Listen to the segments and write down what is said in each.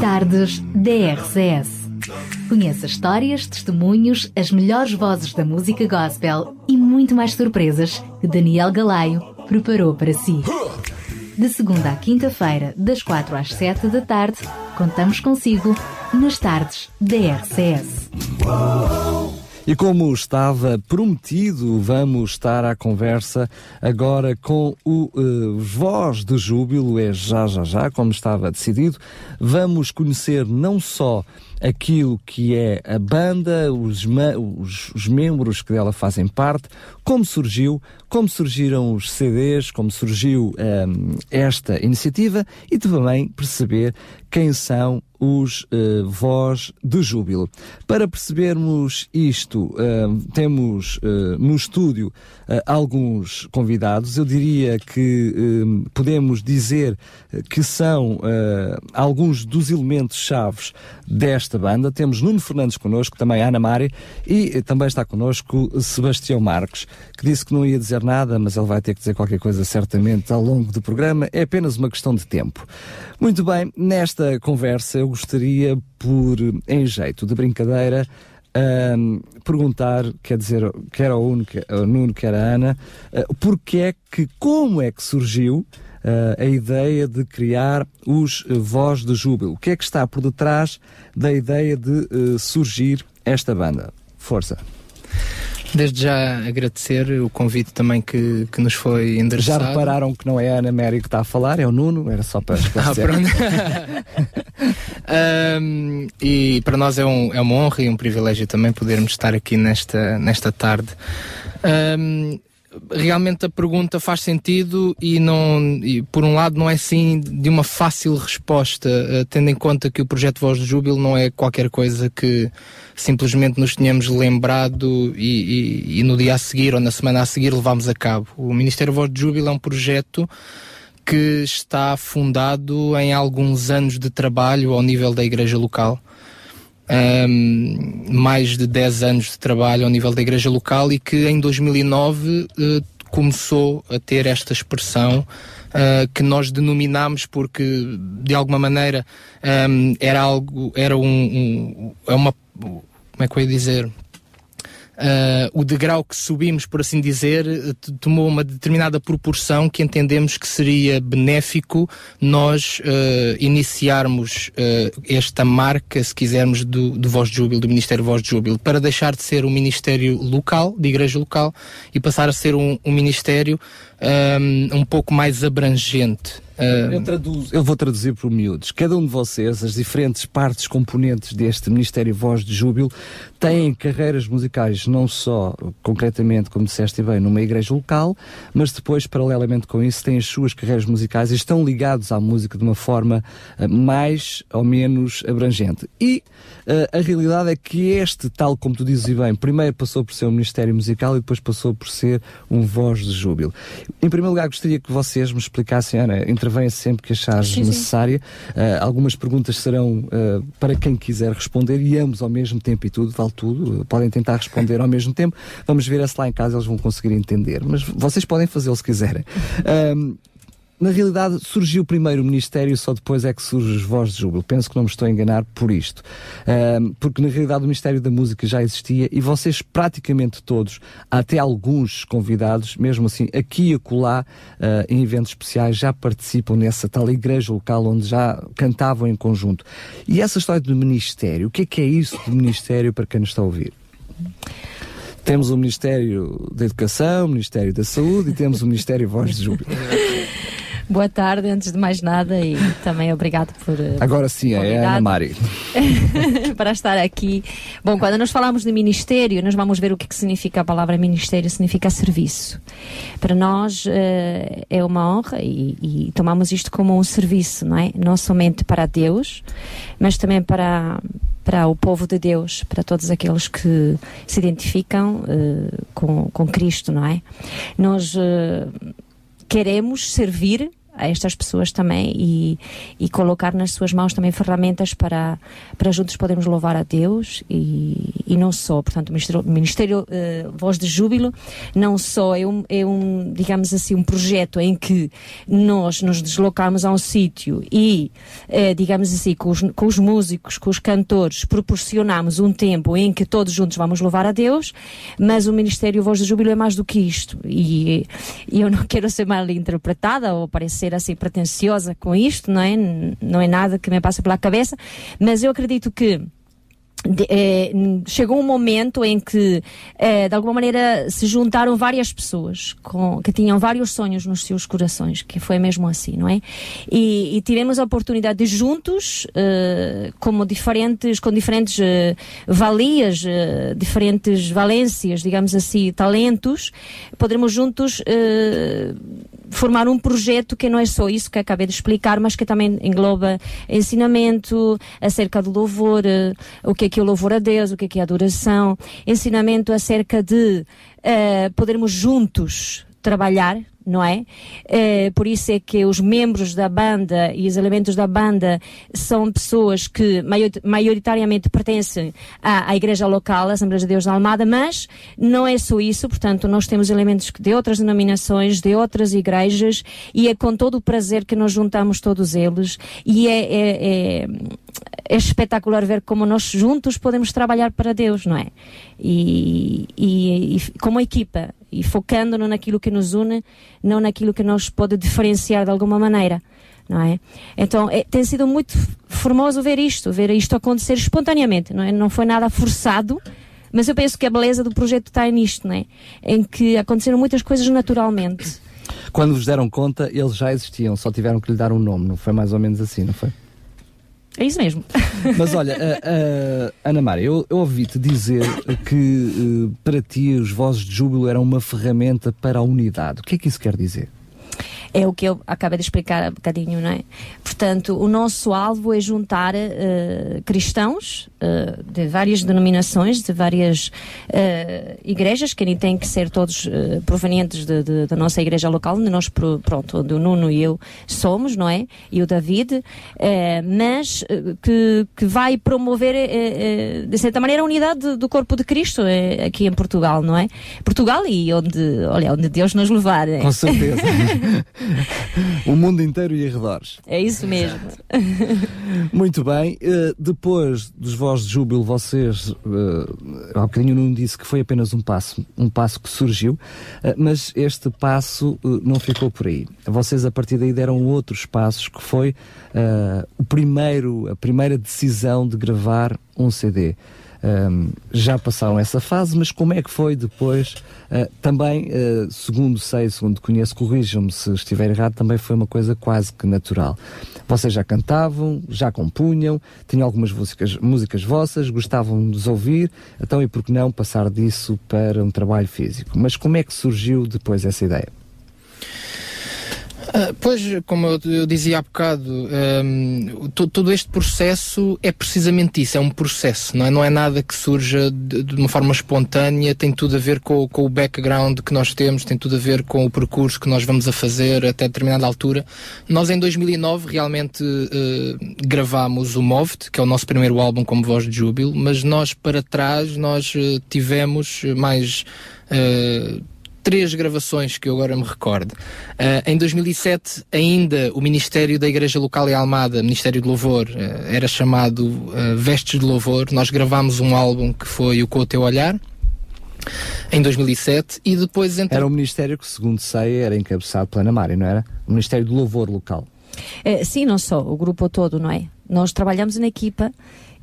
Tardes DRCS. Conheça histórias, testemunhos, as melhores vozes da música gospel e muito mais surpresas que Daniel Galaio preparou para si. De segunda à quinta-feira, das quatro às sete da tarde, contamos consigo nas tardes DRCS. E como estava prometido, vamos estar à conversa agora com o uh, Voz de Júbilo, é já, já, já, como estava decidido. Vamos conhecer não só aquilo que é a banda, os, os, os, membros que dela fazem parte, como surgiu, como surgiram os CDs, como surgiu um, esta iniciativa e também perceber quem são os uh, Voz de Júbilo. Para percebermos isto, uh, temos uh, no estúdio alguns convidados. Eu diria que podemos dizer que são alguns dos elementos chaves desta banda. Temos Nuno Fernandes connosco, também Ana Mari, e também está connosco Sebastião Marques, que disse que não ia dizer nada, mas ele vai ter que dizer qualquer coisa certamente ao longo do programa. É apenas uma questão de tempo. Muito bem, nesta conversa eu gostaria, por em jeito de brincadeira, perguntar, quer dizer, quer ao, Uno, ao Nuno, quer à Ana, uh, porque é que, como é que surgiu uh, a ideia de criar os Voz de Júbilo? O que é que está por detrás da ideia de uh, surgir esta banda? Força! Desde já agradecer o convite também que, que nos foi endereçado. Já repararam que não é a Ana Mary que está a falar, é o Nuno, era só para esclarecer. Ah, um, e para nós é, um, é uma honra e um privilégio também podermos estar aqui nesta, nesta tarde. Um, realmente a pergunta faz sentido e não e por um lado não é assim de uma fácil resposta uh, tendo em conta que o projeto Voz de Júbilo não é qualquer coisa que simplesmente nos tenhamos lembrado e, e, e, no dia a seguir ou na semana a seguir levámos a cabo. O Ministério Voz de Júbilo é um projeto que está fundado em alguns anos de trabalho ao nível da igreja local. Um, mais de 10 anos de trabalho ao nível da igreja local e que em 2009 uh, começou a ter esta expressão uh, que nós denominámos porque de alguma maneira um, era algo era um, um é uma como é que eu ia dizer? Uh, o degrau que subimos, por assim dizer, tomou uma determinada proporção que entendemos que seria benéfico nós uh, iniciarmos uh, esta marca, se quisermos, do, do Voz de Júbilo, do Ministério Voz de Júbilo, para deixar de ser um ministério local, de igreja local, e passar a ser um, um ministério um, um pouco mais abrangente. Eu, traduzo, eu, vou traduzir por miúdos. Cada um de vocês, as diferentes partes componentes deste Ministério Voz de Júbilo, têm carreiras musicais, não só concretamente, como disseste bem, numa igreja local, mas depois, paralelamente com isso, têm as suas carreiras musicais e estão ligados à música de uma forma uh, mais ou menos abrangente. E uh, a realidade é que este, tal como tu dizes bem, primeiro passou por ser um Ministério Musical e depois passou por ser um Voz de Júbilo. Em primeiro lugar, gostaria que vocês me explicassem, Ana, intervenha sempre que achares necessária. Uh, algumas perguntas serão para quem quiser responder e ambos ao mesmo tempo e tudo, vale vale tudo, podem tentar responder ao mesmo tempo. Vamos ver se lá em casa eles vão conseguir entender. Mas vocês podem fazê-lo se quiserem. Um, na realidade, surgiu primeiro o Ministério, só depois é que surge os Vozes de Júbilo. Penso que não me estou a enganar por isto. Um, porque na realidade o Ministério da Música já existia e vocês, praticamente todos, até alguns convidados, mesmo assim, aqui e acolá, uh, em eventos especiais, já participam nessa tal igreja local onde já cantavam em conjunto. E essa história do Ministério, o que é que é isso do Ministério para quem nos está a ouvir? Temos o Ministério da Educação, o Ministério da Saúde e temos o Ministério Voz de Júbilo. Boa tarde, antes de mais nada, e também obrigado por. Eh, Agora sim, é a Ana Mari. para estar aqui. Bom, quando nós falamos de ministério, nós vamos ver o que, que significa a palavra ministério, significa serviço. Para nós uh, é uma honra e, e, tomamos isto como um serviço, não é? Não somente para Deus, mas também para para o povo de Deus, para todos aqueles que se identificam uh, com, com Cristo, não é? Nós queremos servir a estas pessoas também e, e colocar nas suas mãos também ferramentas para, para juntos podermos louvar a Deus e, e não só, portanto, o Ministério, Ministério uh, Voz de Júbilo não só é um, é um, digamos assim, um projeto em que nós nos deslocamos a um sítio e, uh, digamos assim, com os, com os músicos, com os cantores, proporcionamos um tempo em que todos juntos vamos louvar a Deus, mas o Ministério Voz de Júbilo é mais do que isto. E, e eu não quero ser mal interpretada ou parecer assim pretensiosa com isto, não é? Não é nada que me passa pela cabeça, mas eu acredito que de, eh, chegou um momento em que, eh, de alguma maneira, se juntaram várias pessoas com, que tinham vários sonhos nos seus corações, que foi mesmo assim, não é? E, e tivemos a oportunidade de juntos, eh, como diferentes, com diferentes eh, valias, eh, diferentes valências, digamos assim, talentos, podermos juntos eh, formar um projeto que não é só isso que acabei de explicar, mas que também engloba ensinamento acerca do louvor, o que é que é o louvor a Deus, o que é que é a adoração, ensinamento acerca de uh, podermos juntos trabalhar não é? é? Por isso é que os membros da banda e os elementos da banda são pessoas que maioritariamente pertencem à, à Igreja Local, à Assembleia de Deus da Almada, mas não é só isso, portanto, nós temos elementos de outras denominações, de outras igrejas, e é com todo o prazer que nós juntamos todos eles, e é, é, é, é espetacular ver como nós juntos podemos trabalhar para Deus, não é? E, e, e como equipa, e focando naquilo que nos une, não naquilo que nos pode diferenciar de alguma maneira. Não é? Então é, tem sido muito formoso ver isto, ver isto acontecer espontaneamente, não é? Não foi nada forçado, mas eu penso que a beleza do projeto está nisto, não é? Em que aconteceram muitas coisas naturalmente. Quando vos deram conta, eles já existiam, só tiveram que lhe dar um nome, não foi mais ou menos assim, não foi? É isso mesmo. Mas olha, uh, uh, Ana Maria, eu, eu ouvi-te dizer que uh, para ti os vozes de júbilo eram uma ferramenta para a unidade. O que é que isso quer dizer? É o que eu acabei de explicar há bocadinho, não é? Portanto, o nosso alvo é juntar uh, cristãos uh, de várias denominações, de várias uh, igrejas, que nem têm que ser todos provenientes de, de, da nossa igreja local, onde nós, pronto, onde o Nuno e eu somos, não é? E o David, mas que, que vai promover, de certa maneira, a unidade do corpo de Cristo aqui em Portugal, não é? Portugal e onde, olha, onde Deus nos levar. É? Com certeza. o mundo inteiro e arredores. É isso mesmo. Muito bem. Uh, depois dos Vozes de Júbilo, vocês, uh, há bocadinho não disse que foi apenas um passo, um passo que surgiu, uh, mas este passo uh, não ficou por aí. Vocês, a partir daí, deram outros passos, que foi o primeiro, a primeira decisão de gravar um CD. Um, já passaram essa fase, mas como é que foi depois? Uh, também, uh, segundo sei, segundo conheço, corrijam-me se estiver errado, também foi uma coisa quase que natural. Vocês já cantavam, já compunham, tinham algumas músicas, músicas vossas, gostavam de os ouvir, então e por que não passar disso para um trabalho físico? Mas como é que surgiu depois essa ideia? Uh, pois, como eu, eu, dizia há bocado, um, todo este processo é precisamente isso, é um processo, não é, não é nada que surja de, de uma forma espontânea, tem tudo a ver com, com, o background que nós temos, tem tudo a ver com o percurso que nós vamos a fazer até determinada altura. Nós em 2009 realmente uh, gravámos o Moved, que é o nosso primeiro álbum como voz de júbilo, mas nós para trás nós uh, tivemos mais Uh, três gravações que eu agora me recordo. Uh, em 2007, ainda o Ministério da Igreja Local em Almada, Ministério de Louvor, uh, era chamado uh, Vestes de Louvor. Nós gravámos um álbum que foi o Com o Teu Olhar. Em 2007 e depois entre... Era o ministério que, segundo sei, era encabeçado pela Ana Mária, não era? O Ministério do Louvor local. É, sim, não só, o grupo todo, não é? Nós trabalhamos na equipa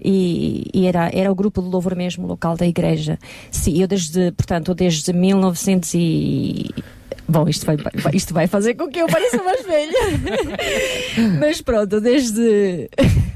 e, e, era, era o grupo de louvor mesmo local da igreja. Sim, eu desde, portanto, desde 1900 e... Bom, isto vai, isto vai fazer com que eu pareça mais velha. Mas pronto, desde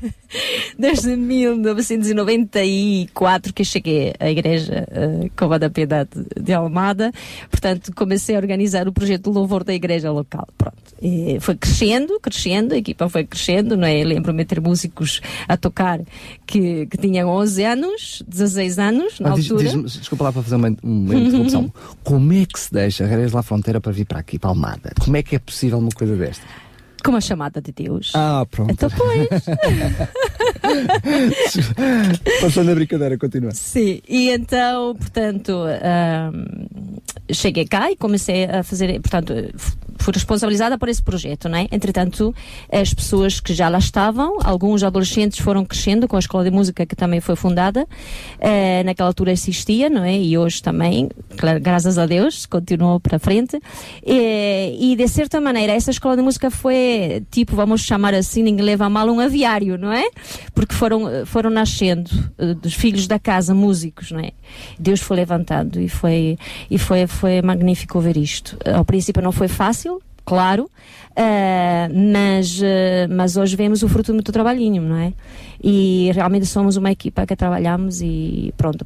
desde 1994 que cheguei à igreja uh, Cova da Piedade de Almada, portanto comecei a organizar o projeto de louvor da igreja local. Pronto, e foi crescendo, crescendo, a equipa foi crescendo, não é? Lembro-me de ter músicos a tocar que, que tinham 11 anos, 16 anos na ah, altura. Diz, desculpa lá para fazer uma, uma interrupção. Como é que se deixa a Reis lá Fronteira para vir para aqui, para Almada? Como é que é possível uma coisa desta? como a chamada de Deus. Ah, pronto. Então, pois. Passando a brincadeira, continua. Sim, e então, portanto, cheguei cá e comecei a fazer, portanto, fui responsabilizada por esse projeto, não é? Entretanto, as pessoas que já lá estavam, alguns adolescentes foram crescendo com a escola de música que também foi fundada, eh, naquela altura existia, não é? E hoje também, claro, graças a Deus, continuou para frente. E, e de certa maneira, essa escola de música foi, tipo, vamos chamar assim, ninguém leva a mal, um aviário, não é? Porque foram, foram nascendo uh, dos filhos da casa músicos, não é? Deus foi levantando e foi, e foi, foi magnífico ver isto. Ao princípio não foi fácil, claro, uh, mas, uh, mas hoje vemos o fruto do muito trabalhinho, não é? E realmente somos uma equipa que trabalhamos e pronto.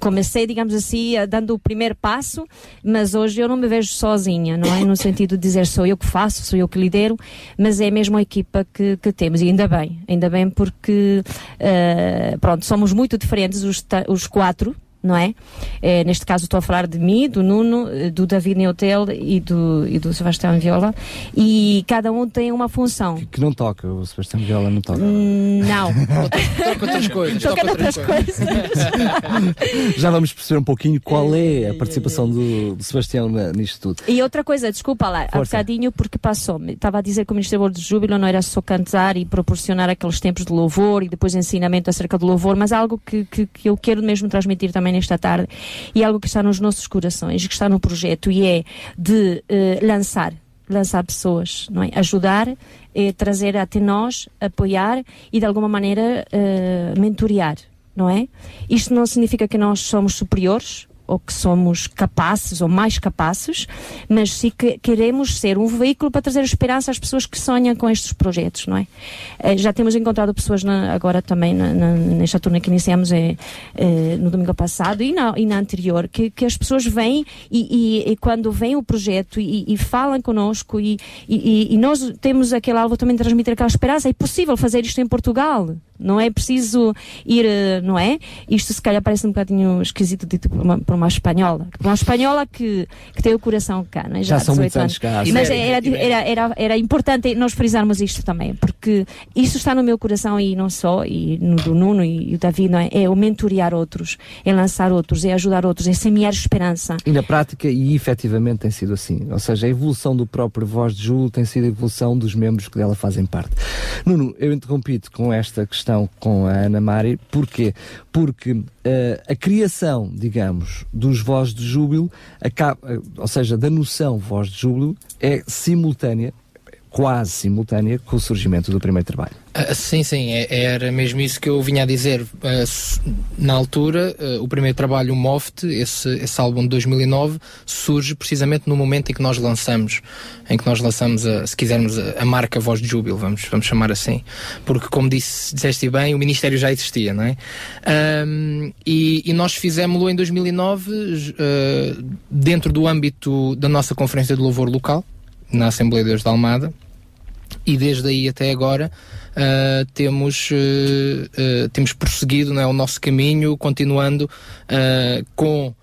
Comecei, digamos assim, dando o primeiro passo, mas hoje eu não me vejo sozinha, não é? No sentido de dizer sou eu que faço, sou eu que lidero, mas é mesmo a equipa que, que temos. E ainda bem, ainda bem porque, uh, pronto, somos muito diferentes os, os quatro, não é? é? Neste caso estou a falar de mim, do Nuno, do David Neutel e do, e do Sebastião Viola e cada um tem uma função. Que, que não toca, o Sebastião Viola não toca. Hum, não. toca outras coisas. Toca outras coisas. Já vamos perceber um pouquinho qual é a participação do, do Sebastião nisto tudo. E outra coisa, desculpa lá, há bocadinho porque passou-me. Estava a dizer que o Ministério do Júbilo não era só cantar e proporcionar aqueles tempos de louvor e depois ensinamento acerca do louvor, mas algo que, que, que eu quero mesmo transmitir também nesta tarde, e algo que está nos nossos corações, que está no projeto, e é de uh, lançar lançar pessoas, não é? Ajudar, é, trazer até nós, apoiar e de alguma maneira uh, mentorear, não é? Isto não significa que nós somos superiores, ou que somos capazes ou mais capazes, mas sim que queremos ser um veículo para trazer esperança às pessoas que sonham com estes projetos, não é? Eh, já temos encontrado pessoas na, agora também na, na, nesta turma que iniciamos é, é, no domingo passado e na, e na anterior, que, que as pessoas vêm e, e, e quando vem o projeto e, e falam connosco e, nós temos aquele alvo também de transmitir aquela esperança, é possível fazer isto em Portugal, não é preciso ir, eh, não é? Isto se calhar parece um bocadinho esquisito dito por uma, por uma espanhola. Por uma espanhola que, que tem o coração cá, não é? Já, Já são muitos anos cá. Mas era, era, era, era importante nós frisarmos isto também, porque isso está no meu coração e não só, e no do Nuno e, e o Davi, não é? É o mentorear outros, é lançar outros, é ajudar outros, é semear esperança. E na prática, e efetivamente tem sido assim. Ou seja, a evolução do próprio Voz de Júlio tem sido a evolução dos membros que dela fazem parte. Nuno, eu interrompi-te com esta questão questão com a Ana Mari. Porquê? Porque uh, a criação, digamos, dos Voz de Júbilo, acaba, ou seja, da noção Voz de Júbilo, é simultânea, quase simultânea, com o surgimento do primeiro trabalho. Uh, sim, sim, é, era mesmo isso que eu vinha a dizer. Uh, na altura, uh, o primeiro trabalho, o Moft, esse, esse álbum de 2009, surge precisamente no momento em que nós lançamos, em que nós lançamos, a, se quisermos, a, a, marca Voz de Júbilo, vamos, vamos chamar assim. Porque, como disse, disseste bem, o Ministério já existia, não é? e, e, nós fizemos-lo em 2009, dentro do âmbito da nossa Conferência de Louvor local, na Assembleia de Deus de Almada, e desde aí até agora uh, temos, uh, temos prosseguido né, o nosso caminho, continuando com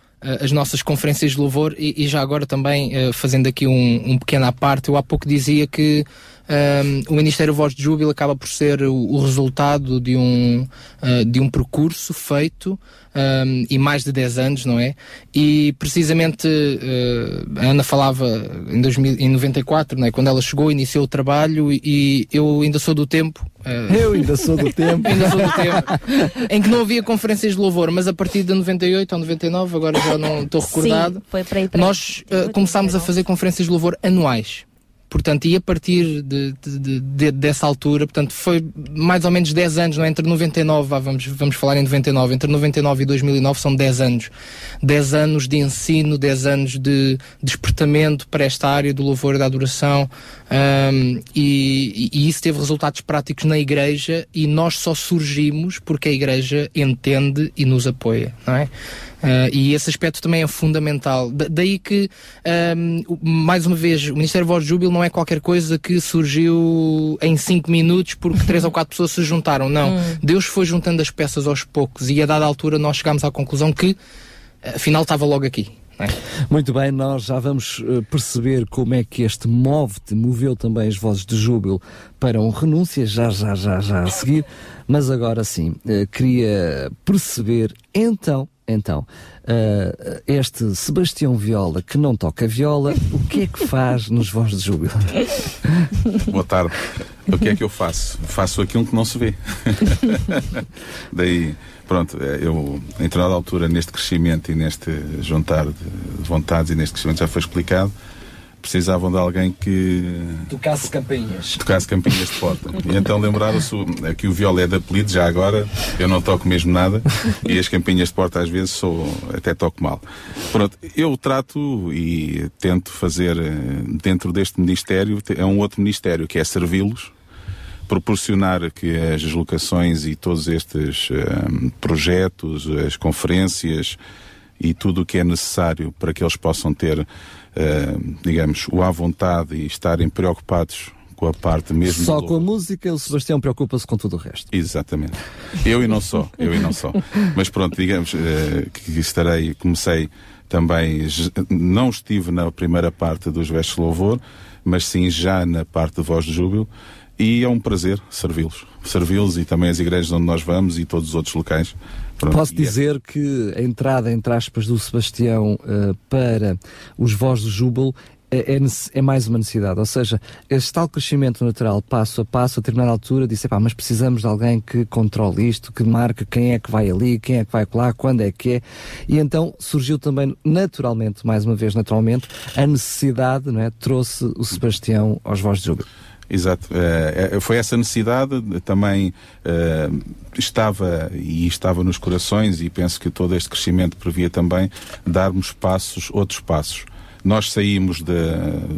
as nossas conferências de louvor e, e já agora também fazendo aqui um, um pequeno à parte, eu há pouco dizia que um, o Ministério Voz de Júbilo acaba por ser o, o resultado de um, uh, de um percurso feito um, e mais de 10 anos, não é? E precisamente uh, a Ana falava em, 2000, em 94, não é? quando ela chegou, iniciou o trabalho e, eu ainda sou do tempo. Uh, eu ainda sou do tempo. ainda sou do tempo. em que não havia conferências de louvor, mas a partir de 98 ou 99, agora já não estou recordado, Sim, foi para aí, para aí. nós começámos a fazer conferências de louvor anuais. Portanto, e a partir de, de, de, dessa altura, portanto, foi mais ou menos 10 anos, não é? entre 99, vamos, vamos falar em 99, entre 99 e 2009 são 10 anos. 10 anos de ensino, 10 anos de despertamento para esta área do louvor e da adoração, um, e, e, isso teve resultados práticos na igreja e nós só surgimos porque a igreja entende e nos apoia, não é? Uh, e esse aspecto também é fundamental. Da daí que, um, mais uma vez, o Ministério Voz de Júbilo não é qualquer coisa que surgiu em 5 minutos porque três ou quatro pessoas se juntaram. Não. Hum. Deus foi juntando as peças aos poucos e a dada altura nós chegámos à conclusão que, afinal, estava logo aqui. É? Muito bem, nós já vamos uh, perceber como é que este move-te moveu também as vozes de júbilo para um renúncia, já, já, já, já a seguir, mas agora sim, uh, queria perceber então então, uh, este Sebastião Viola, que não toca viola, o que é que faz nos Voz de Júbilo? Boa tarde. O que é que eu faço? Faço aquilo que não se vê. Daí, pronto, eh, eu, em determinada altura, neste crescimento e neste juntar de vontades e neste crescimento já foi explicado, precisavam de alguém que tocasse campainhas. Tocasse campainhas de porta. E então lembraram-se que o viola é de apelido, já agora eu não toco mesmo nada e as campainhas de porta às vezes sou, até toco mal. Pronto, eu trato e tento fazer eh, dentro deste ministério, é um outro ministério que é servi-los proporcionar que as locações e todos estes um, eh, projetos, as conferências e tudo o que é necessário para que eles possam ter uh, digamos, o à vontade e estarem preocupados com a parte mesmo. Só com a música, o Sebastião preocupa-se com tudo o resto. Exatamente. Eu e não só, eu e não só. Mas pronto, digamos uh, que estarei, comecei também, não estive na primeira parte dos versos de louvor, mas sim já na parte de voz de júbilo, e é um prazer servi-los. Servi-los e também as igrejas onde nós vamos e todos os outros locais Pronto, Posso é dizer é... que a entrada, entre aspas, do Sebastião uh, para os Voz do Júbilo é, é, é, mais uma necessidade. Ou seja, este tal crescimento natural, passo a passo, a determinada altura, disse, pá, mas precisamos de alguém que controle isto, que marque quem é que vai ali, quem é que vai lá, quando é que é. E então surgiu também naturalmente, mais uma vez naturalmente, a necessidade, não é? trouxe o Sebastião aos Voz de Júbilo. Exato. Uh, foi essa necessidade, também uh, estava e estava nos corações e penso que todo este crescimento previa também darmos passos, outros passos. Nós saímos, de,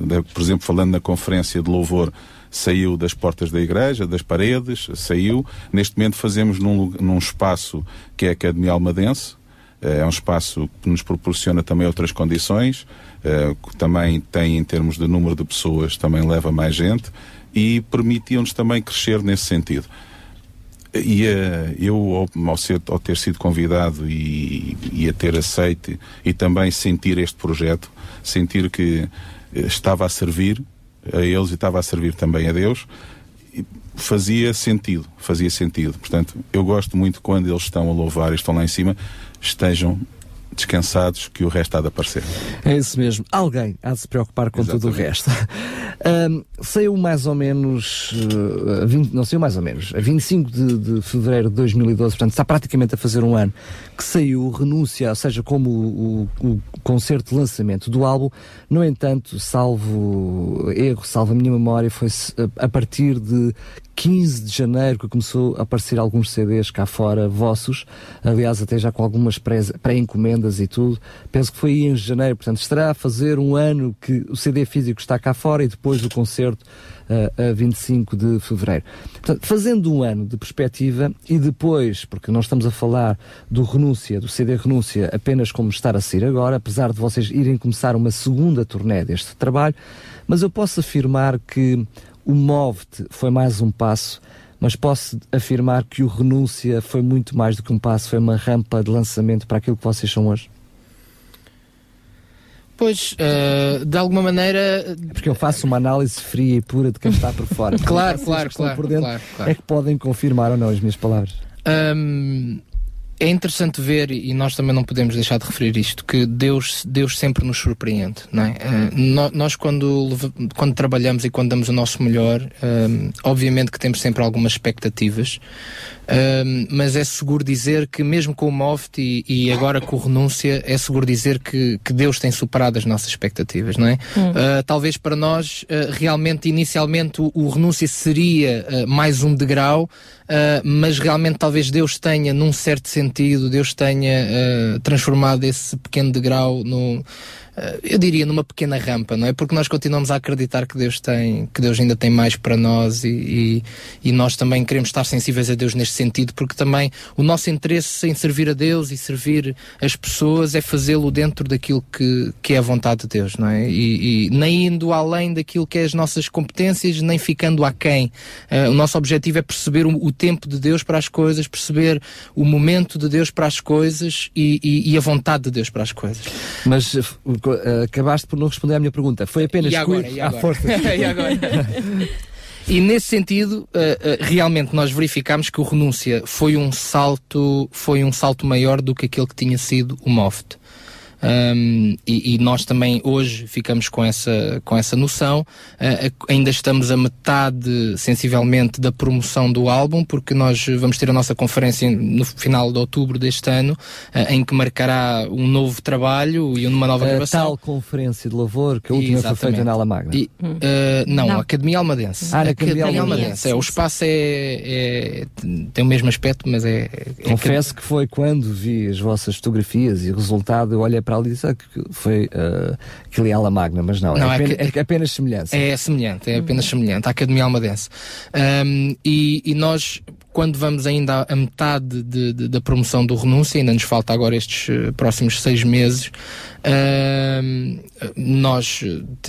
de, por exemplo, falando na conferência de louvor, saiu das portas da igreja, das paredes, saiu. Neste momento fazemos num, num espaço que é a Academia Almadense, é um espaço que nos proporciona também outras condições, que também tem em termos de número de pessoas, também leva mais gente e permitiam-nos também crescer nesse sentido. E uh, eu, ao, ser, ao, ter sido convidado e, e, a ter aceito e também sentir este projeto, sentir que eh, estava a servir a eles e estava a servir também a Deus, fazia sentido, fazia sentido. Portanto, eu gosto muito quando eles estão a louvar e estão lá em cima, estejam descansados que o resto há de aparecer. É isso mesmo. Alguém há de se preocupar com Exatamente. tudo o resto. Um, saiu mais ou menos, uh, 20, não saiu mais ou menos, a 25 de, de fevereiro de 2012, portanto está praticamente a fazer um ano, que saiu renúncia, ou seja, como o, o, concerto de lançamento do álbum. No entanto, salvo erro, salvo a minha memória, foi a partir de 15 de janeiro que começou a aparecer alguns CDs cá fora, vossos, aliás, até já com algumas pré-encomendas e tudo. Penso que foi em janeiro, portanto, estará a fazer um ano que o CD físico está cá fora e depois o concerto a 25 de fevereiro. Portanto, fazendo um ano de perspectiva e depois, porque nós estamos a falar do renúncia, do CD renúncia, apenas como estar a sair agora, apesar de vocês irem começar uma segunda turnê deste trabalho, mas eu posso afirmar que o Move-te foi mais um passo, mas posso afirmar que o Renúncia foi muito mais do que um passo, foi uma rampa de lançamento para aquilo que vocês são hoje? Pois, uh, de alguma maneira. Porque eu faço uma análise fria e pura de quem está por fora. claro, claro, claro, por dentro claro, claro, É que podem confirmar ou não as minhas palavras. Um, é interessante ver, e nós também não podemos deixar de referir isto, que Deus, Deus sempre nos surpreende. Não é? Uh, nós, quando, quando trabalhamos e quando damos o nosso melhor, uh, obviamente que temos sempre algumas expectativas, uh, mas é seguro dizer que, mesmo com o Moft e, e, agora com o Renúncia, é seguro dizer que, que Deus tem superado as nossas expectativas. Não é? Hum. talvez para nós, realmente, inicialmente, o, o Renúncia seria mais um degrau uh, mas realmente talvez Deus tenha, num certo sentido, Deus tenha uh, transformado esse pequeno degrau no, eh, eu diria numa pequena rampa, não é? Porque nós continuamos a acreditar que Deus tem, que Deus ainda tem mais para nós e, e, e, nós também queremos estar sensíveis a Deus neste sentido, porque também o nosso interesse em servir a Deus e servir as pessoas é fazê-lo dentro daquilo que, que é a vontade de Deus, não é? E, e nem indo além daquilo que é as nossas competências, nem ficando aquém. Uh, o nosso objetivo é perceber o, o tempo de Deus para as coisas, perceber o momento de Deus para as coisas e, e, a vontade de Deus para as coisas. Mas uh, acabaste por não responder à minha pergunta. Foi apenas e agora, e agora? força. e agora? E nesse sentido, uh, uh, realmente nós verificamos que o renúncia foi um salto, foi um salto maior do que aquele que tinha sido o Moft. Um, e, e, nós também hoje ficamos com essa, com essa noção. Uh, ainda estamos a metade, sensivelmente, da promoção do álbum, porque nós vamos ter a nossa conferência no final de outubro deste ano, uh, em que marcará um novo trabalho e uma nova a gravação. tal conferência de louvor que a última Exatamente. foi feita na Alamagna. E, uh, não, não, Academia Almadense. Ah, Academia, Academia Almadense. É, o espaço é, é, tem o mesmo aspecto, mas é. é Confesso que foi quando vi as vossas fotografias e o resultado, eu olhei para ali disse ah, que foi uh, aquele Ala Magna, mas não, não é, é, apenas, é, apenas, semelhança. É semelhante, é apenas semelhante, a Academia Almadense. Um, e, e nós quando vamos ainda a metade de, de, da promoção do renúncia, ainda nos falta agora estes uh, próximos seis meses, uh, nós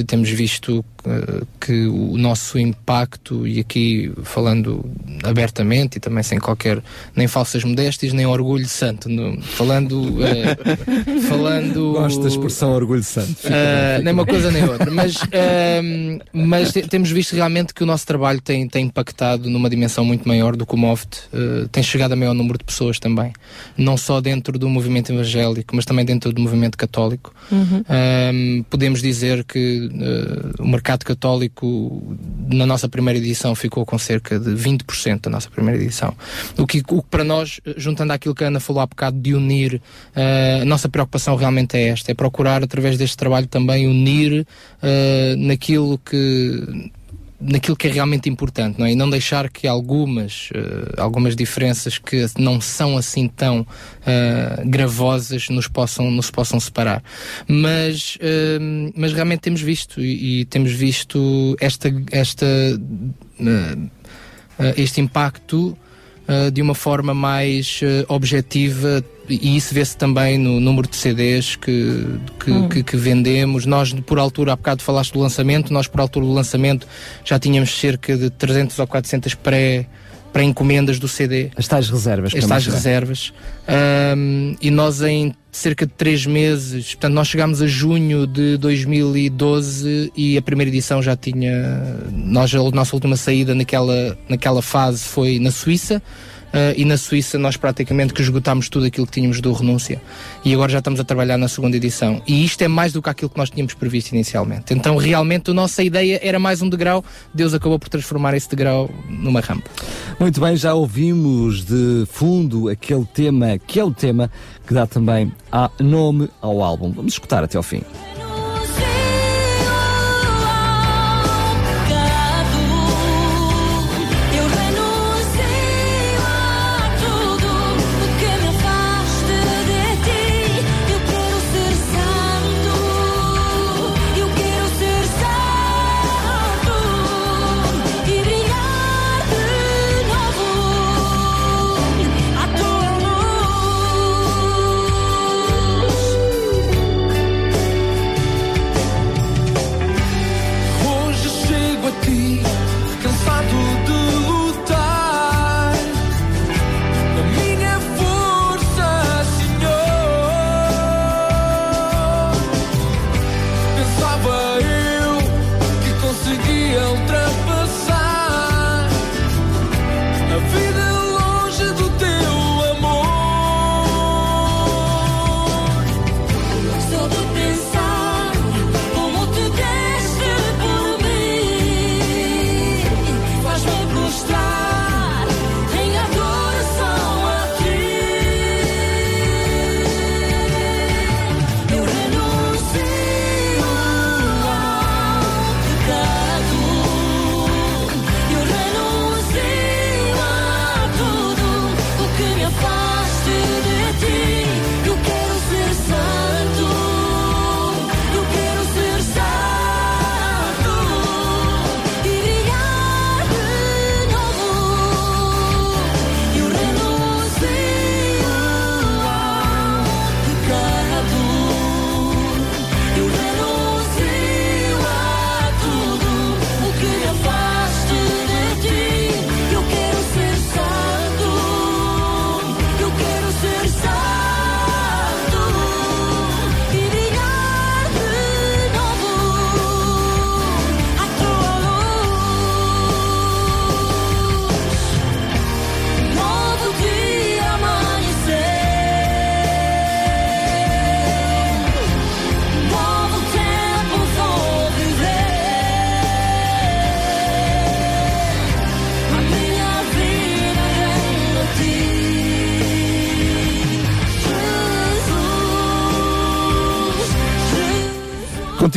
temos visto uh, que o nosso impacto, e aqui falando abertamente e também sem qualquer, nem falsas modéstias, nem orgulho santo, no, falando. Uh, falando Gosto da expressão orgulho santo. Uh, nem uma coisa nem outra, mas, mas te, temos visto realmente que o nosso trabalho tem, tem impactado numa dimensão muito maior do que o Moft, tem chegado a maior número de pessoas também, não só dentro do movimento evangélico, mas também dentro do movimento católico. Uhum. Um, podemos dizer que uh, o mercado católico na nossa primeira edição ficou com cerca de 20% da nossa primeira edição. O que, o que para nós, juntando àquilo que a Ana falou há bocado de unir, uh, a nossa preocupação realmente é esta, é procurar através deste trabalho também unir uh, naquilo que naquilo que é realmente importante, não é? E não deixar que algumas, uh, algumas diferenças que não são assim tão uh, gravosas nos possam, nos possam separar. Mas, uh, mas realmente temos visto e, e temos visto esta, esta, este impacto de uma forma mais objetiva e isso vê-se também no número de CDs que, que, hum. que, que, vendemos. Nós, por altura, há bocado falaste do lançamento, nós, por altura do lançamento, já tínhamos cerca de 300 ou 400 pré para encomendas do CD. As tais reservas. As tais reservas. Um, e nós em cerca de três meses, portanto nós chegámos a junho de 2012 e a primeira edição já tinha, nós, a nossa última saída naquela, naquela fase foi na Suíça, e na Suíça nós praticamente que esgotámos tudo aquilo que tínhamos do Renúncia e agora já estamos a trabalhar na segunda edição. E isto é mais do que aquilo que nós tínhamos previsto inicialmente. Então realmente a nossa ideia era mais um degrau. Deus acabou por transformar esse degrau numa rampa. Muito bem, já ouvimos de fundo aquele tema que é o tema que dá também a nome ao álbum. Vamos escutar até ao fim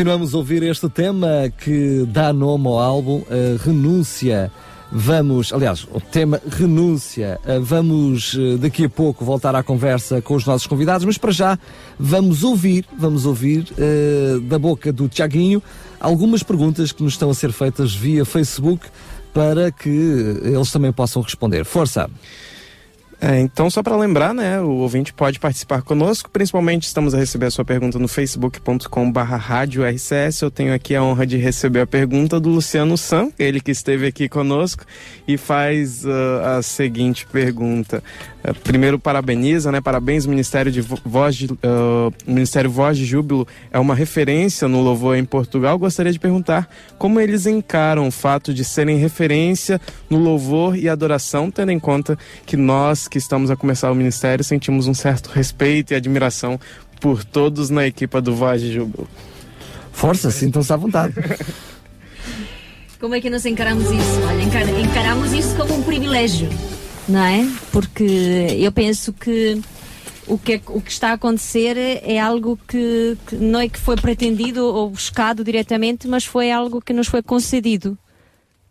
Continuamos a ouvir este tema que dá nome ao álbum, a Renúncia. Vamos, aliás, o tema renúncia. Eh, vamos eh, daqui a pouco voltar à conversa com os nossos convidados, mas para já vamos ouvir, vamos ouvir uh, da boca do Tiaguinho algumas perguntas que nos estão a ser feitas via Facebook para que eles também possam responder. Força! É, então, só para lembrar, né, o ouvinte pode participar conosco, principalmente estamos a receber a sua pergunta no facebook.com barra RCS. Eu tenho aqui a honra de receber a pergunta do Luciano Sam, ele que esteve aqui conosco, e faz uh, a seguinte pergunta. Uh, primeiro, parabeniza, né, parabéns, Ministério de Voz de, uh, Ministério Voz de Júbilo é uma referência no louvor em Portugal. Gostaria de perguntar como eles encaram o fato de serem referência no louvor e adoração, tendo em conta que nós que estamos a começar o ministério sentimos um certo respeito e admiração por todos na equipa do Voz de Júbilo. Força, sintam-se à vontade. Como é que nós encaramos isso? Olha, encaramos isso como um privilégio, não é? Porque eu penso que o que, é, o que está a acontecer é algo que, que, não é que foi pretendido ou buscado diretamente, mas foi algo que nos foi concedido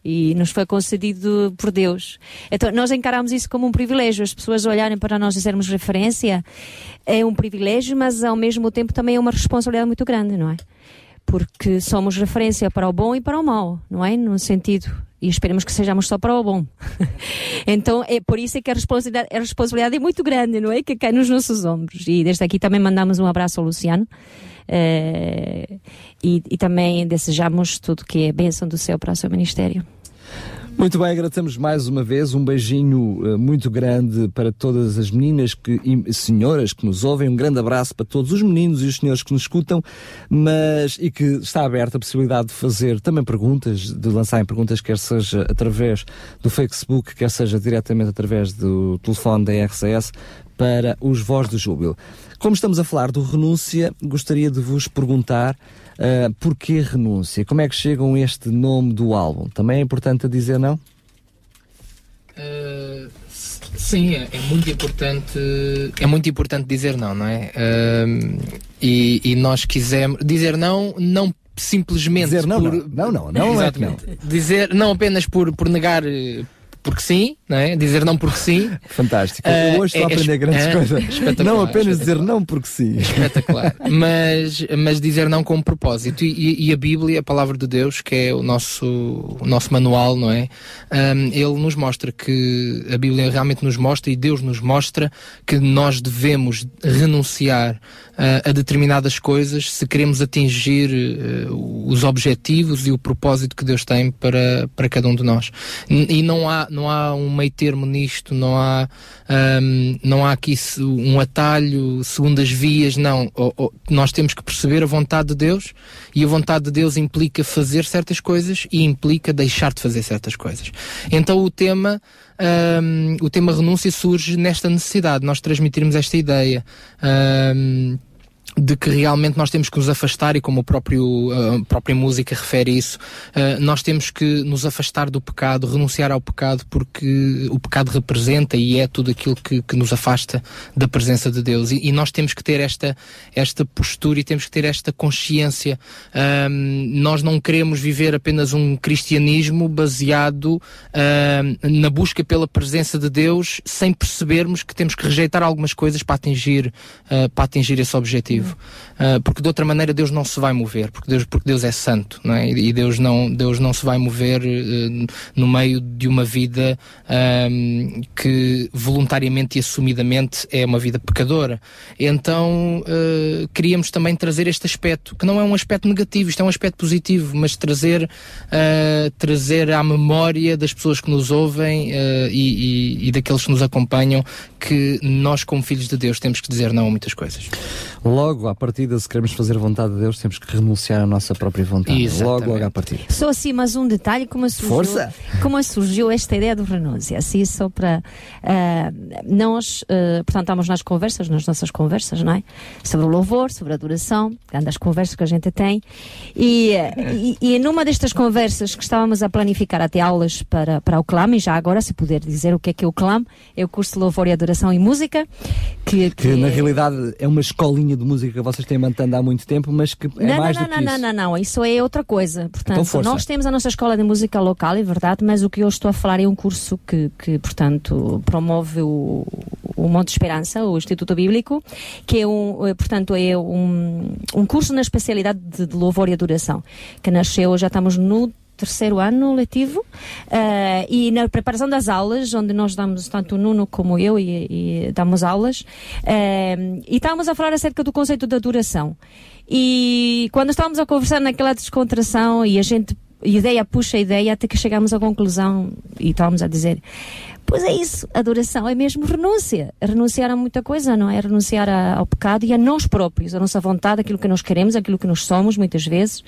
e nos foi concedido por Deus. Então nós encaramos isso como um privilégio. As pessoas olharem para nós e sermos referência é um privilégio, mas ao mesmo tempo também é uma responsabilidade muito grande, não é? Porque somos referência para o bom e para o mau, não é? Num sentido. E esperemos que sejamos só para o bom. então é por isso é que a responsabilidade, a responsabilidade é muito grande, não é? Que cai nos nossos ombros. E desde aqui também mandamos um abraço ao Luciano. Uh, e, e, também desejamos tudo que é bênção do céu para o seu ministério. Muito bem, agradecemos mais uma vez um beijinho uh, muito grande para todas as meninas que, e senhoras que nos ouvem, um grande abraço para todos os meninos e os senhores que nos escutam, mas e que está aberta a possibilidade de fazer também perguntas, de lançarem perguntas, quer seja através do Facebook, quer seja diretamente através do telefone da RCS, para os Voz do Júbilo. Como estamos a falar do renúncia, gostaria de vos perguntar uh, porquê renúncia? Como é que chegam a este nome do álbum? Também é importante a dizer não? Uh, sim, é, é, muito importante é muito importante dizer não, não é? Uh, e, e, nós quisemos dizer não, não simplesmente dizer não, por, não, não, não, não, exatamente, não. dizer não apenas por, por negar porque sim, não é? Dizer não porque sim. Fantástico. Uh, hoje estou é, a aprender é, grandes é, coisas. Não apenas dizer não porque sim. Espetacular. mas, mas dizer não com um propósito. E, e, a Bíblia, a palavra de Deus, que é o nosso, o nosso manual, não é? Um, ele nos mostra que a Bíblia realmente nos mostra e Deus nos mostra que nós devemos renunciar uh, a determinadas coisas se queremos atingir uh, os objetivos e o propósito que Deus tem para, para cada um de nós. E não há, não há um meio termo nisto, não há, um, não há aqui um atalho, segundas vias, não. nós temos que perceber a vontade de Deus e a vontade de Deus implica fazer certas coisas e implica deixar de fazer certas coisas. Então o tema um, o tema renúncia surge nesta necessidade, nós transmitirmos esta ideia. Um, de que realmente nós temos que nos afastar e como o próprio, a própria música refere isso, uh, nós temos que nos afastar do pecado, renunciar ao pecado porque o pecado representa e é tudo aquilo que, que nos afasta da presença de Deus. E, e, nós temos que ter esta, esta postura e temos que ter esta consciência. Nós não queremos viver apenas um cristianismo baseado na busca pela presença de Deus sem percebermos que temos que rejeitar algumas coisas para atingir, uh, para atingir esse objetivo uh, porque de outra maneira Deus não se vai mover, porque Deus, porque Deus é santo, não é? E Deus não, Deus não se vai mover uh, no meio de uma vida uh, que voluntariamente e assumidamente é uma vida pecadora. Então uh, queríamos também trazer este aspecto, que não é um aspecto negativo, isto é um aspecto positivo, mas trazer, trazer à memória das pessoas que nos ouvem e, e, e daqueles que nos acompanham que nós, como filhos de Deus, temos que dizer não a muitas coisas. Logo, à partida, se queremos fazer a vontade de Deus, temos que renunciar à nossa própria vontade. Exatamente. Logo, logo à partida. Só assim, mas um detalhe, como surgiu, Força! como surgiu esta ideia do renúncia. Assim, só para. Uh, nós, uh, portanto, estamos nas conversas, nas nossas conversas, não é? Sobre o louvor, sobre a adoração, das conversas que a gente tem. E, e, e numa destas conversas que estávamos a planificar até aulas para, para o CLAM, e já agora, se puder dizer o que é que é o CLAM, é o curso de louvor e adoração e música. Que, que, que na realidade é uma escolinha de música música que vocês têm mantendo há muito tempo, mas que é não, mais não, do não, que não, isso. não, não, isso é outra coisa. Portanto, Então, nós temos a nossa escola de música local, é verdade, mas o que eu estou a falar é um curso que, que portanto, promove o, o Monte Esperança, o Instituto Bíblico, que é um, eh, portanto, é um, um curso na especialidade de, de louvor e adoração, que nasceu, já estamos no terceiro ano letivo eh, e na preparação das aulas, onde nós damos, tanto o Nuno como eu, e, e damos aulas, eh, e estávamos a falar acerca do conceito da adoração. E quando estávamos a conversar naquela descontração e a gente, ideia puxa ideia, até que chegamos à conclusão e estávamos a dizer. Pois é isso, adoração é mesmo renúncia. Renunciar a muita coisa, não é? Renunciar a- ao pecado e a nós próprios, a nossa vontade, aquilo que nós queremos, aquilo que nós somos, muitas vezes.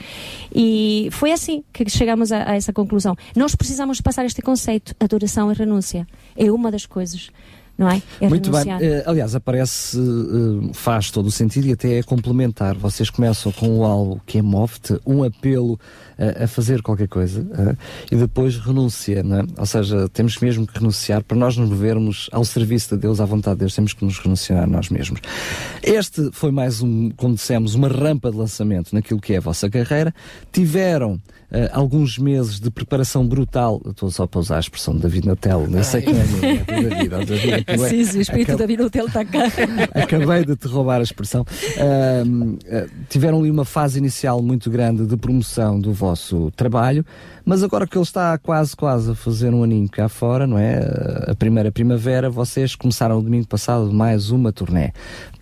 E foi assim que chegamos a, a essa conclusão. Nós precisamos passar este conceito: adoração e renúncia. É uma das coisas, não é? É Muito bem. renunciar. Eh, aliás, aparece, eh, faz todo o sentido e até é complementar. Vocês começam com o algo que é move-te, um apelo eh, a fazer qualquer coisa eh, e depois renuncia, é? Ou seja, temos mesmo que renunciar para nós nos movermos ao serviço de Deus, à vontade de Deus, temos que nos renunciar a nós mesmos. Este foi mais um, como dissemos, uma rampa de lançamento naquilo que é a vossa carreira. Tiveram eh, alguns meses de preparação brutal. Estou só para usar a expressão de David Natel, não sei quem é, é David, ó, David, é- Sim, sim, o espírito da vida hotel está cá. Acabei de te roubar a expressão. Ahm, ah, tiveram ali uma fase inicial muito grande de promoção do vosso trabalho, mas agora que ele está quase, quase a fazer um aninho cá fora, não é? A primeira primavera, vocês começaram o domingo passado mais uma turnê.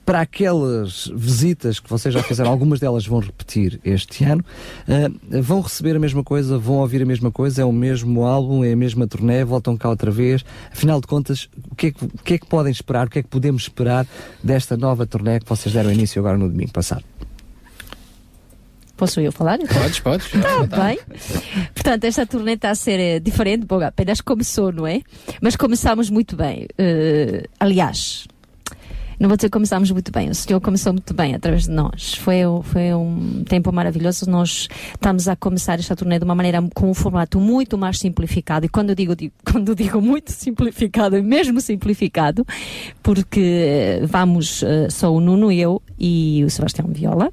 Para aquelas visitas que vocês já fizeram, algumas delas vão repetir este ano, ah, vão receber a mesma coisa, vão ouvir a mesma coisa, é o mesmo álbum, é a mesma turnê, voltam cá outra vez. Afinal de contas, o que é que, o que, é que podem esperar, o que é que podemos esperar desta nova turnê que vocês deram início agora no domingo passado? Posso eu falar? então? Podes, podes. Tá bem. Portanto, esta turnê está a ser eh, diferente. Bom, apenas começou, não é? Mas começamos muito bem. Eh, aliás, não vou dizer que começámos muito bem. O Senhor começou muito bem através de nós. Foi, foi um tempo maravilhoso. Nós estamos a começar esta turnê de uma maneira com um formato muito mais simplificado. E quando digo, digo- quando digo muito simplificado, é mesmo simplificado, porque eh, vamos só o Nuno, eu e o Sebastião Viola.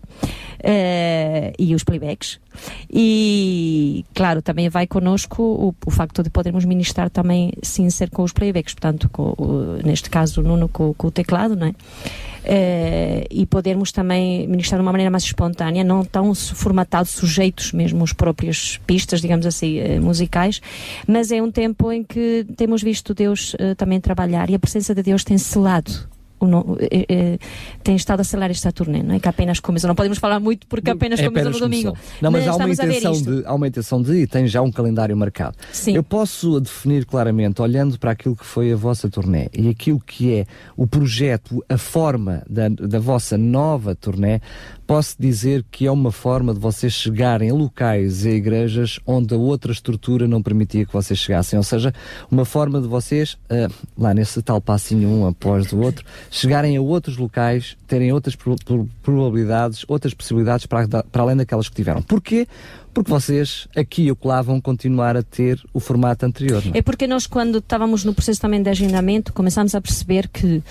Eh, e os playbacks. E, claro, também vai connosco o, o facto de podermos ministrar também sem ser com os playbacks, portanto, com, o- neste caso, o Nuno com, com o teclado, não é? Eh, e podermos também ministrar de uma maneira mais espontânea, não tão formatados, sujeitos mesmo os próprios pistas, digamos assim, eh, musicais, mas é um tempo em que temos visto Deus também trabalhar e a presença de Deus tem selado. O eh, eh, tem estado a selar esta turnê, não é? Que apenas começou. Não podemos falar muito porque apenas É começou no domingo. começou. Não, mas, há, uma intenção de, há uma intenção de e tem já um calendário marcado. Sim. Eu posso definir claramente, olhando para aquilo que foi a vossa turnê e aquilo que é o projeto, a forma da, da vossa nova turnê, posso dizer que é uma forma de vocês chegarem a locais e a igrejas onde a outra estrutura não permitia que vocês chegassem. Ou seja, uma forma de vocês, ah, lá nesse tal passinho um após do outro, chegarem a outros locais, terem outras pro- pro- probabilidades, outras possibilidades para, para além daquelas que tiveram. Porquê? Porque vocês aqui e acolá vão continuar a ter o formato anterior. é? É porque nós, quando estávamos no processo também de agendamento, começámos a perceber que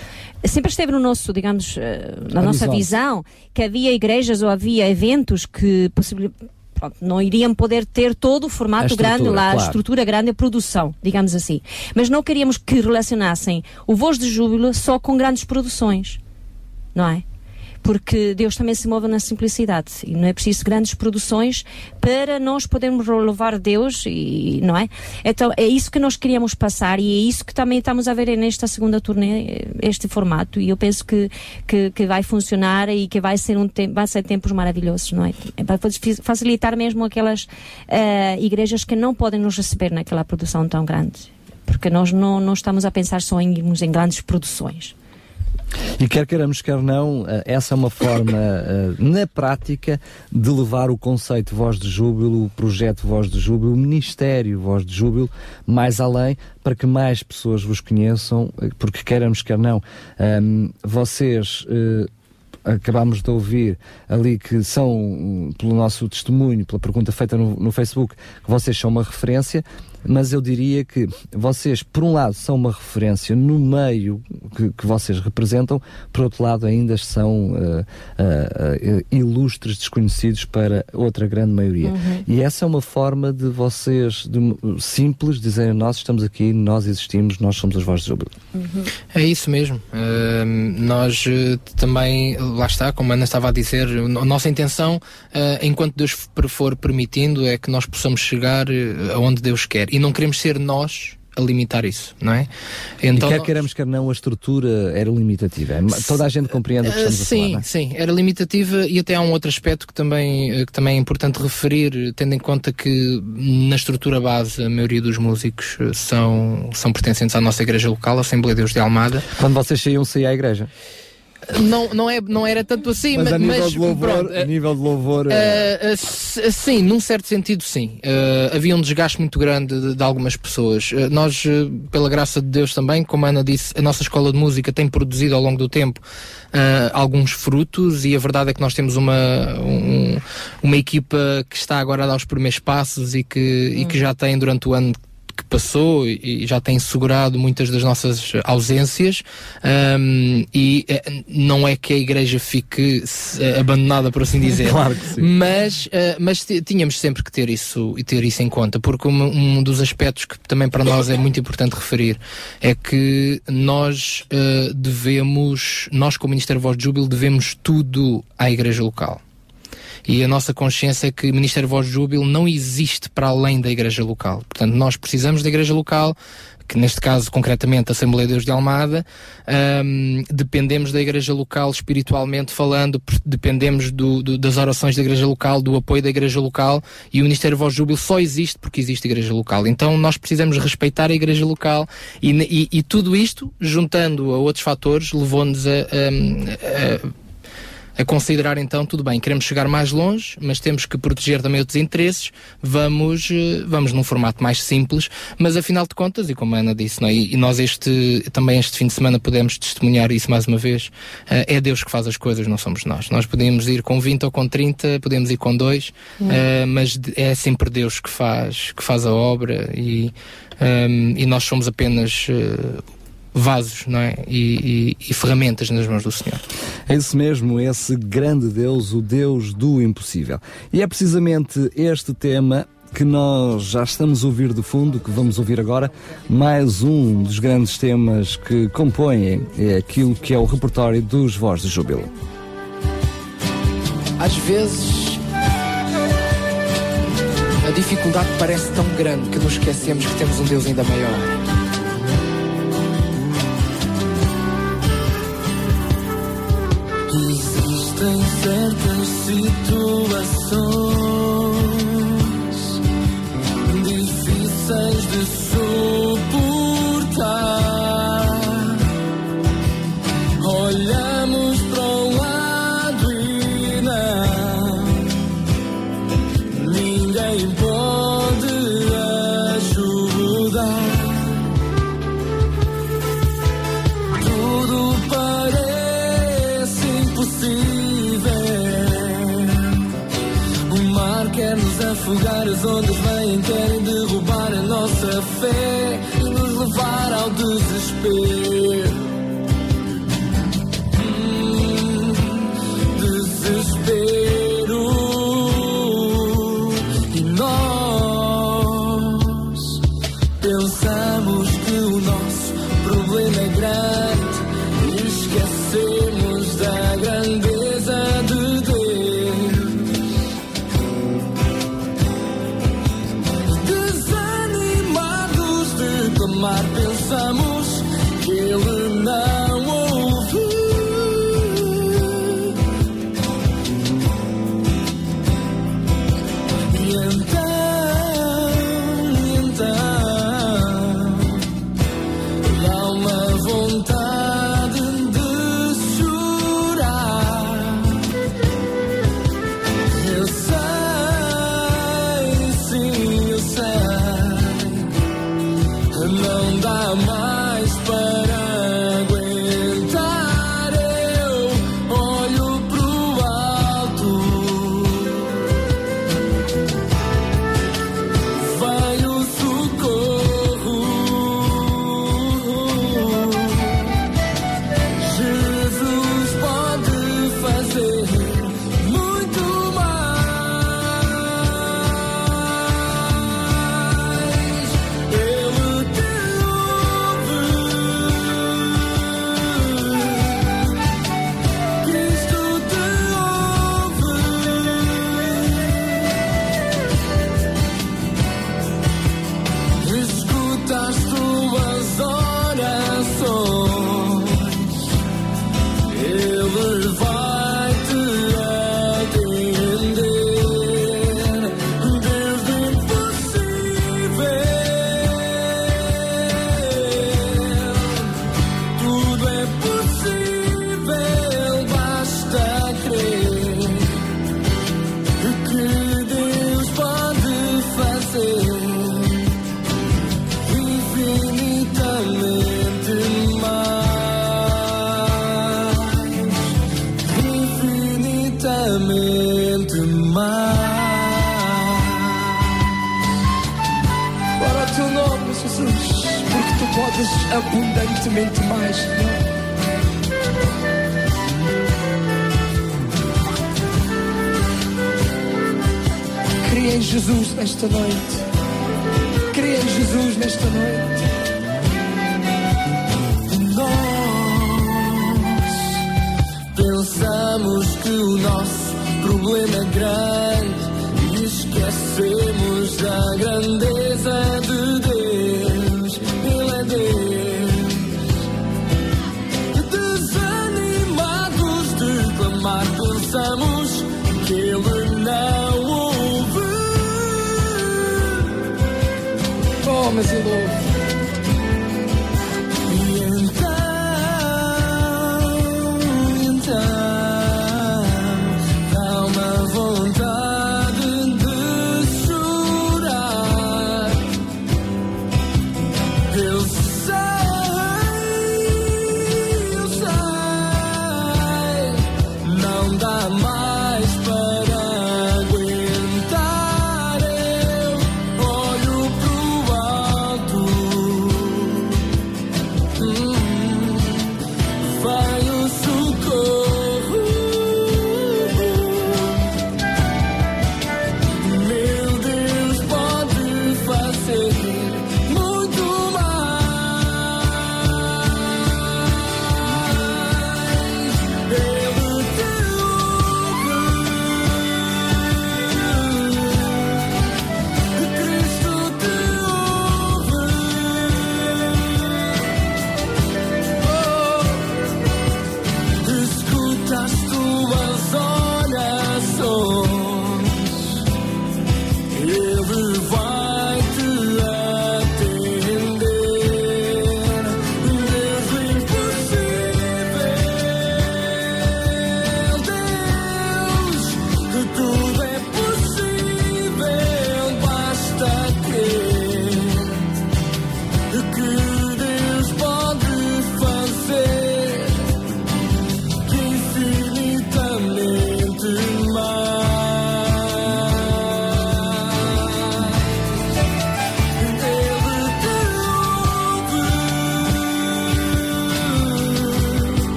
sempre esteve no nosso, digamos, eh, na nossa Horizonte. visão, que havia igrejas ou havia eventos que possibil- pronto, não iriam poder ter todo o formato grande lá, claro. a estrutura grande, a produção, digamos assim. Mas não queríamos que relacionassem o Voz de Júbilo só com grandes produções, não é? Porque Deus também se move na simplicidade e não é preciso grandes produções para nós podermos louvar Deus e não é? Então é isso que nós queríamos passar e é isso que também estamos a ver nesta segunda turnê este formato e eu penso que, que, que vai funcionar e que vai ser um tempo, vai ser tempos maravilhosos, não é? Vai facilitar mesmo aquelas eh, igrejas que não podem nos receber naquela produção tão grande, porque nós não, não estamos a pensar só em irmos em grandes produções. E quer queiramos, quer não, eh, essa é uma forma, eh, na prática, de levar o conceito Voz de Júbilo, o projeto Voz de Júbilo, o Ministério Voz de Júbilo, mais além, para que mais pessoas vos conheçam, eh, porque queiramos, quer não, vocês. acabámos de ouvir ali que são, hum, pelo nosso testemunho, pela pergunta feita no, no Facebook, que vocês são uma referência, mas eu diria que vocês, por um lado, são uma referência no meio que, que vocês representam, por outro lado, ainda são uh, uh, ilustres desconhecidos para outra grande maioria. Uhum. E essa é uma forma de vocês, de, simples, dizerem nós estamos aqui, nós existimos, nós somos as vozes júbilo. Uhum. É isso mesmo. nós também, lá está, como a Ana estava a dizer, a nossa intenção, enquanto Deus for permitindo, é que nós possamos chegar aonde Deus quer. E não queremos ser nós a limitar isso, não é? Então, e quer queiramos, quer não, a estrutura era limitativa. É Toda a gente compreende o que estamos sim, a falar, Sim, sim, era limitativa e até há um outro aspecto que também, que também é importante referir, tendo em conta que na estrutura base a maioria dos músicos são, são pertencentes à nossa igreja local, a Assembleia de Deus de Almada. Quando vocês saíam, saía à igreja? Não, não, é, não era tanto assim, mas, mas, a nível, mas, de, louvor, pronto, a nível de louvor. Uh, uh, sim, num certo sentido, sim. Uh, havia um desgaste muito grande de, de algumas pessoas. nós, pela graça de Deus também, como a Ana disse, a nossa escola de música tem produzido ao longo do tempo alguns frutos e a verdade é que nós temos uma, um, uma equipa que está agora a dar os primeiros passos e que, hum. e que já tem durante o ano passou e já tem segurado muitas das nossas ausências um, e uh, não é que a igreja fique uh, abandonada, por assim dizer. claro que sim. Mas, uh, mas tínhamos sempre que ter isso e ter isso em conta, porque um, um, dos aspectos que também para nós é muito importante referir é que nós devemos, nós como Ministério Voz de Júbilo, devemos tudo à igreja local. E a nossa consciência é que o Ministério Voz de Júbilo não existe para além da igreja local. Portanto, nós precisamos da igreja local, que neste caso, concretamente, a Assembleia de Deus de Almada, um, dependemos da igreja local espiritualmente falando, dependemos do, do, das orações da igreja local, do apoio da igreja local e o Ministério Voz Júbilo só existe porque existe igreja local. Então nós precisamos respeitar a igreja local e, e, e tudo isto, juntando a outros fatores, levou-nos a, a, a a considerar então, tudo bem, queremos chegar mais longe, mas temos que proteger também outros interesses, vamos, eh, vamos num formato mais simples, mas afinal de contas, e como a Ana disse, não é? e nós este, também este fim de semana podemos testemunhar isso mais uma vez, uh, é Deus que faz as coisas, não somos nós. Nós podemos ir com 20 ou com 30, podemos ir com dois, uh, mas é sempre Deus que faz, que faz a obra e, um, e nós somos apenas uh, vasos não é? E, e, e, ferramentas nas mãos do Senhor. É isso mesmo, esse grande Deus, o Deus do impossível. E é precisamente este tema que nós já estamos a ouvir de fundo, que vamos ouvir agora, mais um dos grandes temas que compõem é aquilo que é o repertório dos Voz de Júbilo. Às vezes a dificuldade parece tão grande que nos esquecemos que temos um Deus ainda maior. Existem certas situações abundantemente mais. Cria em Jesus nesta noite. Cria em Jesus nesta noite. Nós pensamos que o nosso problema é grande e esquecemos da grandeza de Deus. Ele é Deus. Oh, mas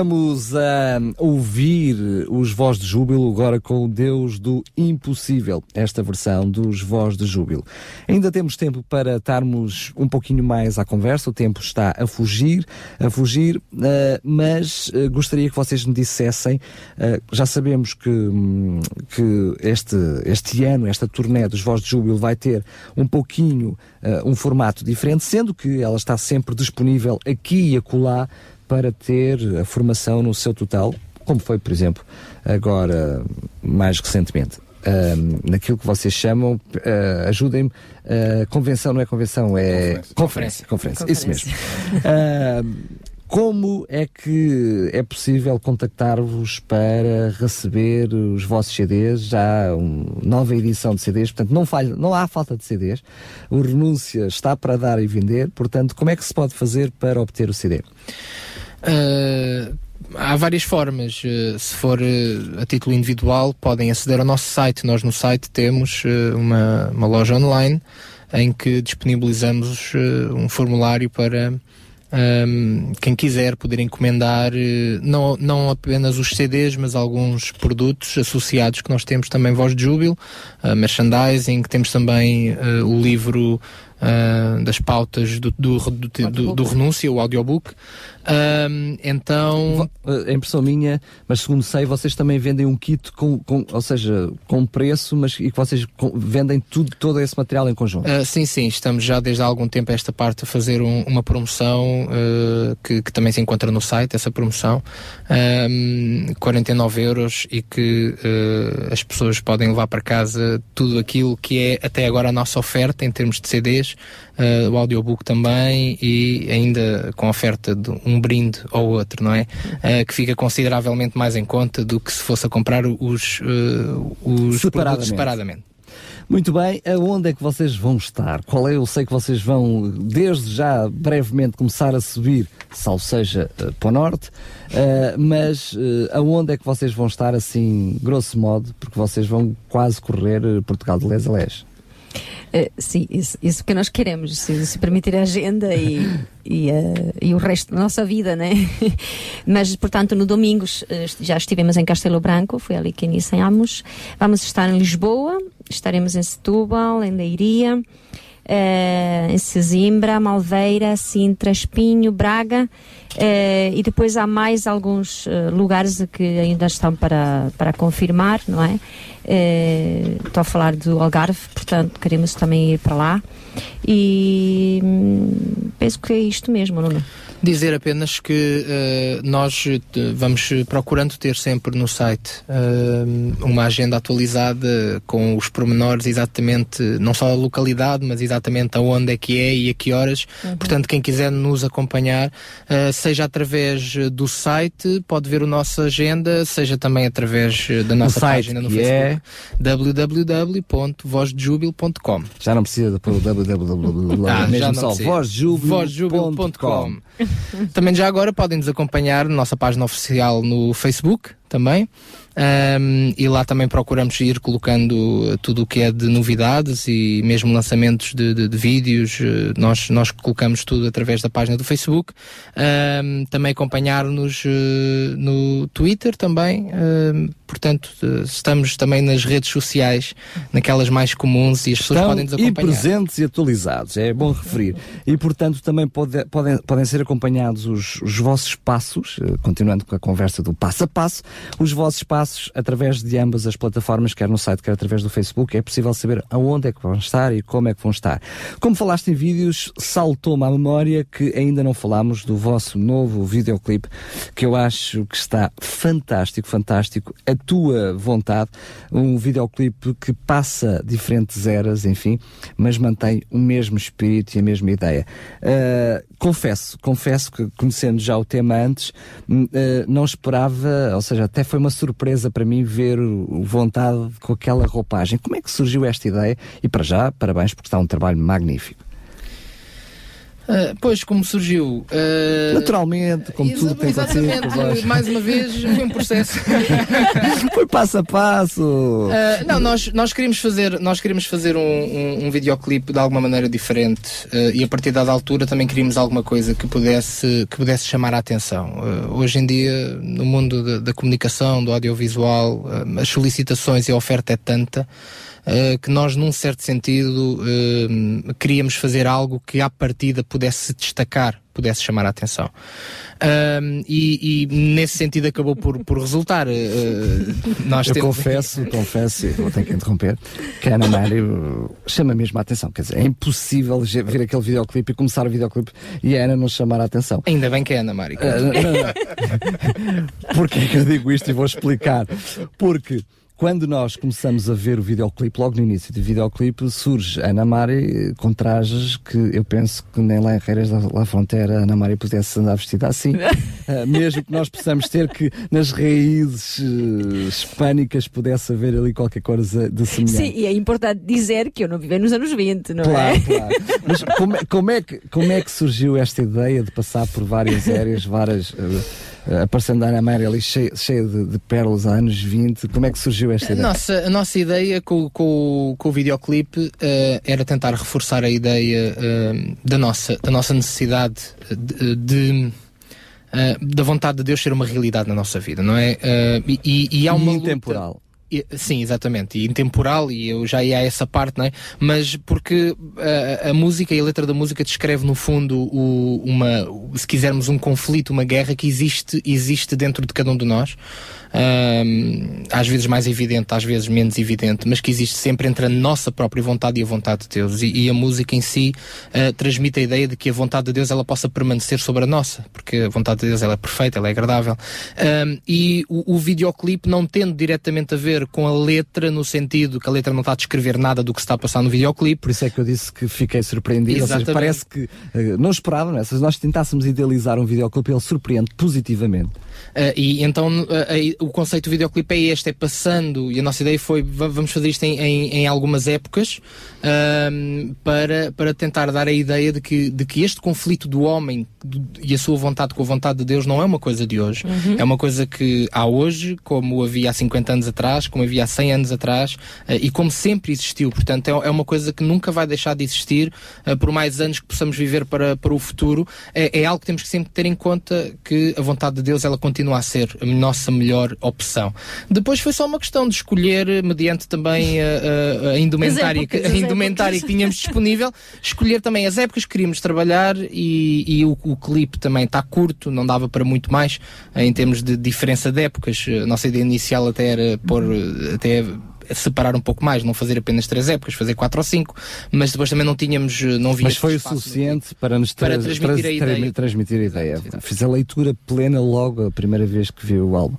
Continuamos a ouvir os Voz de Júbilo agora com o Deus do Impossível, esta versão dos Voz de Júbilo. Ainda temos tempo para estarmos um pouquinho mais à conversa, o tempo está a fugir, a fugir, eh, mas eh, gostaria que vocês me dissessem, já sabemos que, hum, que este, este ano, esta turnê dos Voz de Júbilo vai ter um pouquinho um formato diferente, sendo que ela está sempre disponível aqui e acolá para ter a formação no seu total, como foi, por exemplo, agora mais recentemente. Ahm, naquilo que vocês chamam, ah, ajudem-me, ah, convenção não é convenção, é conferência. Conferência, isso mesmo. Como é que é possível contactar-vos para receber os vossos CDs? Já há uma nova edição de CDs, portanto não, falha, não há falta de CDs. O Renúncia está para dar e vender, portanto como é que se pode fazer para obter o CD? Uh, há várias formas. Uh, se for uh, a título individual, podem aceder ao nosso site. Nós no site temos uma, uma loja online em que disponibilizamos um formulário para um, quem quiser poder encomendar não, não apenas os CDs, mas alguns produtos associados que nós temos também Voz de Júbilo, merchandising, temos também o livro uh, das pautas do, do, do, do, do renúncia, o audiobook. Um, então. É impressão minha, mas segundo sei, vocês também vendem um kit com, com ou seja, com preço, mas e que vocês com, vendem tudo, todo esse material em conjunto. Uh, sim, sim, estamos já desde há algum tempo a esta parte a fazer um, uma promoção uh, que, que, também se encontra no site, essa promoção, um, 49 euros e que uh, as pessoas podem levar para casa tudo aquilo que é até agora a nossa oferta em termos de CDs, uh, o audiobook também e ainda com oferta de um brinde ou outro, não é? Uh, que fica consideravelmente mais em conta do que se fosse a comprar os, uh, os separadamente. separadamente. Muito bem, aonde é que vocês vão estar? Qual é? Eu sei que vocês vão, desde já, brevemente, começar a subir, salvo seja, para o norte, uh, mas uh, aonde é que vocês vão estar, assim, grosso modo, porque vocês vão quase correr Portugal de les a les? Uh, sim, isso, isso que nós queremos, se, se permitir a agenda e, e, uh, e, o resto da nossa vida, né? Mas, portanto, no domingo uh, já estivemos em Castelo Branco, foi ali que iniciamos. Vamos estar em Lisboa, estaremos em Setúbal, em Leiria, em Sesimbra, Malveira, Sintra, Espinho, Braga. Uh, e depois há mais alguns uh, lugares que ainda estão para, para confirmar, não é? Uh, estou a falar do Algarve, portanto queremos também ir para lá. E hum, penso que é isto mesmo, é? Dizer apenas que uh, nós vamos procurando ter sempre no site uh, uma agenda atualizada com os pormenores exatamente, não só a localidade, mas exatamente aonde é que é e a que horas. Uhum. Portanto, quem quiser nos acompanhar, uh, seja através do site, pode ver a nossa agenda, seja também através da nossa página no Facebook, é... www.vozdejubil.com. Já não precisa de pôr o www, ah, mesmo só vozdejubil.com. também já agora podem nos acompanhar na nossa página oficial no Facebook também. Um, e lá também procuramos ir colocando tudo o que é de novidades e mesmo lançamentos de, de, de vídeos. Eh, nós, nós colocamos tudo através da página do Facebook. Um, também acompanhar-nos uh, no Twitter também. Uh, portanto, uh, estamos também nas redes sociais, naquelas mais comuns e as pessoas podem nos acompanhar. E presentes e atualizados, é bom referir. E portanto também pode, podem, podem ser acompanhados os, os vossos passos, continuando com a conversa do passo a passo, os vossos passos através de ambas as plataformas, quer no site, quer através do Facebook. É possível saber aonde é que vão estar e como é que vão estar. Como falaste em vídeos, saltou-me à memória que ainda não falámos do vosso novo videoclipe, que eu acho que está fantástico, fantástico. A tua vontade, um videoclipe que passa diferentes eras, enfim, mas mantém o mesmo espírito e a mesma ideia. Uh, confesso, confesso que conhecendo já o tema antes, uh, não esperava, ou seja, até foi uma surpresa para mim ver o Vontade com aquela roupagem. Como é que surgiu esta ideia? E para já, parabéns porque está um trabalho magnífico. Uh, pois, como surgiu? Uh, Naturalmente, como tudo tem Exatamente, mais uma vez, foi um processo. foi passo a passo. Uh, não, nós, nós queríamos fazer, nós queríamos fazer um, um, um videoclipe de alguma maneira diferente e a partir da altura também queríamos alguma coisa que pudesse, que pudesse chamar a atenção. hoje em dia, no mundo da, da comunicação, do audiovisual, as solicitações e a oferta é tanta. Que nós, num certo sentido, queríamos fazer algo que à partida pudesse se destacar, pudesse chamar a atenção. Uh, e, e, nesse sentido acabou por, por resultar. nós Eu temos... confesso, confesso, vou ter que interromper, que a Ana Mário chama mesmo a atenção. Quer dizer, é impossível ver aquele videoclipe e começar o videoclipe e a Ana não chamar a atenção. Ainda bem que é a Ana Mário. Porquê é que eu digo isto e vou explicar? Porque quando nós começamos a ver o videoclipe, logo no início do videoclipe, surge Ana Mari com trajes que eu penso que nem lá em Reiras da La Fronteira a Ana Mari pudesse andar vestida assim. uh, mesmo que nós possamos ter que nas raízes uh, hispânicas pudesse haver ali qualquer coisa de semelhante. Sim, e é importante dizer que eu não vivi nos anos 20, não claro, é? Claro, Mas como, é, como, é que, como é que surgiu esta ideia de passar por várias áreas, várias. Uh, aparecendo a Ana ali cheia, cheia de, de, pérolas há anos 20. Como é que surgiu esta ideia? Nossa, a nossa ideia com, com, com o videoclipe uh, era tentar reforçar a ideia uh, da, nossa, da nossa necessidade de, de da vontade de Deus ser uma realidade na nossa vida, não é? e, e, há uma. Intemporal. Sim, exatamente. E intemporal, e eu já ia a essa parte, não é? Mas porque a, a música e a letra da música descreve, no fundo, o, uma, se quisermos, um conflito, uma guerra que existe, existe dentro de cada um de nós um, às vezes mais evidente, às vezes menos evidente, mas que existe sempre entre a nossa própria vontade e a vontade de Deus. E, e a música em si uh, transmite a ideia de que a vontade de Deus ela possa permanecer sobre a nossa, porque a vontade de Deus ela é perfeita, ela é agradável. Um, e o, o videoclipe não tendo diretamente a ver com a letra, no sentido que a letra não está a descrever nada do que se está a passar no videoclipe. Por isso é que eu disse que fiquei surpreendido. Seja, parece que uh, não esperava, não é? Se nós tentássemos idealizar um videoclipe, ele surpreende positivamente. Uh, e então uh, o conceito do videoclipe é este, é passando, e a nossa ideia foi vamos fazer isto em, em, em algumas épocas uh, para, para tentar dar a ideia de que, de que este conflito do homem e a sua vontade com a vontade de Deus não é uma coisa de hoje, uhum. é uma coisa que há hoje, como havia há 50 anos atrás, como havia há 100 anos atrás, e como sempre existiu, portanto é, é uma coisa que nunca vai deixar de existir, por mais anos que possamos viver para, para o futuro, é, é algo que temos que sempre ter em conta que a vontade de Deus ela continua a ser a nossa melhor opção. Depois foi só uma questão de escolher, mediante também a, a, a indumentária, épocas, que, a indumentária que tínhamos disponível, escolher também as épocas que queríamos trabalhar e, e o, o clipe também está curto, não dava para muito mais em termos de diferença de épocas. A nossa ideia inicial até era pôr até separar um pouco mais, não fazer apenas três épocas, fazer quatro ou cinco, mas depois também não tínhamos, não via Mas foi o suficiente para nos para transmitir, a ideia. transmitir a ideia. Fiz a leitura plena logo a primeira vez que vi o álbum.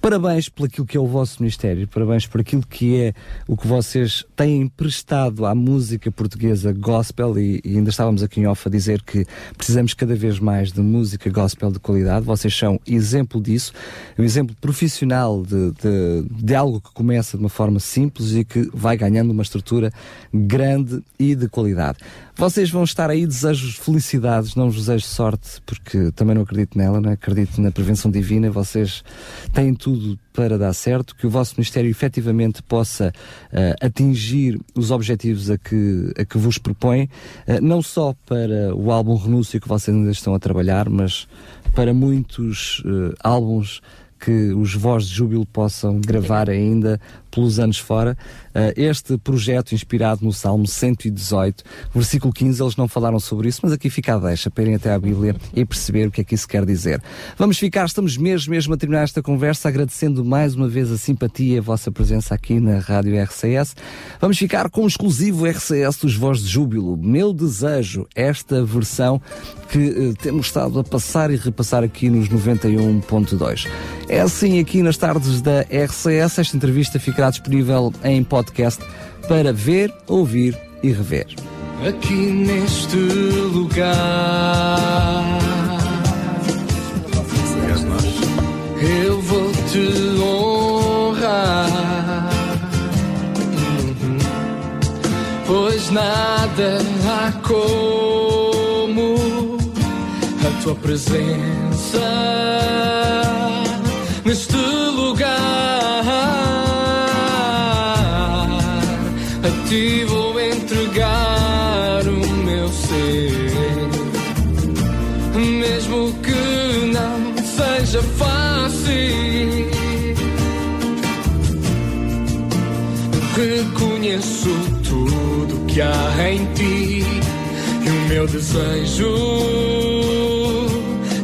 Parabéns por aquilo que é o vosso ministério, parabéns por aquilo que é o que vocês têm emprestado à música portuguesa gospel e, e ainda estávamos aqui em off a dizer que precisamos cada vez mais de música gospel de qualidade. Vocês são exemplo disso, um exemplo profissional de, de, de algo que começa de uma forma simples e que vai ganhando uma estrutura grande e de qualidade. Vocês vão estar aí, desejos felicidades, não vos desejo sorte, porque também não acredito nela, não é? acredito na prevenção divina, vocês têm tudo para dar certo, que o vosso Ministério efetivamente possa uh, atingir os objetivos a que, a que vos propõe, uh, não só para o álbum Renúncio que vocês ainda estão a trabalhar, mas para muitos uh, álbuns que os Voz de Júbilo possam gravar ainda pelos anos fora. Uh, este projeto inspirado no Salmo 118, versículo 15, eles não falaram sobre isso, mas aqui fica a deixa, para irem até à Bíblia e perceber o que é que isso quer dizer. Vamos ficar, estamos mesmo, mesmo a terminar esta conversa, agradecendo mais uma vez a simpatia e a vossa presença aqui na Rádio RCS. Vamos ficar com o exclusivo RCS dos Voz de Júbilo. Meu desejo, esta versão que uh, temos estado a passar e repassar aqui nos 91.2. É assim aqui nas tardes da RCS, esta entrevista ficará disponível em podcast para ver, ouvir e rever. Aqui neste lugar eu vou te honrar, pois nada há como a tua presença neste há em ti e o meu desejo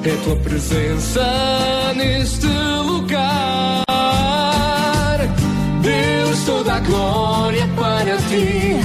é tua presença neste lugar. Deus, toda a glória para ti.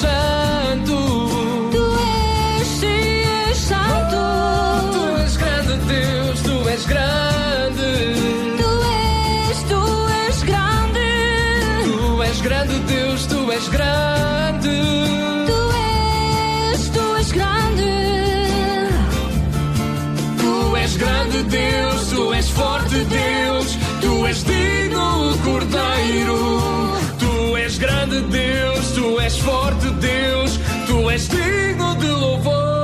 Tu és santo. Tu és, és santo. Tu és grande, Deus, tu és grande. Tu és, tu és grande. Tu és grande, Deus, tu és grande. Tu és, tu és grande. Tu és grande Deus, tu és forte Deus, tu és digno Cordeiro. Tu és grande Deus, forte Deus, tu és digno de louvor.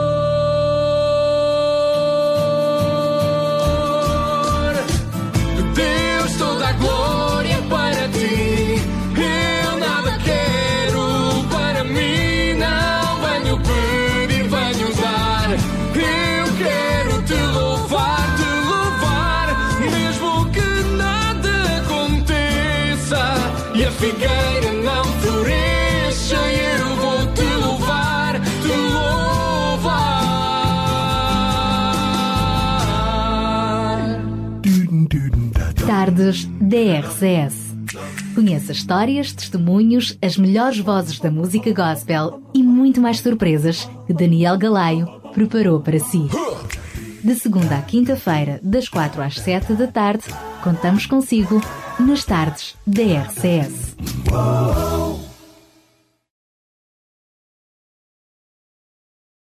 Tardes DRCS. Conheça histórias, testemunhos, as melhores vozes da música gospel e muito mais surpresas que Daniel Galaio preparou para si. De segunda à quinta-feira, das quatro às sete da tarde, contamos consigo nas tardes DRCS.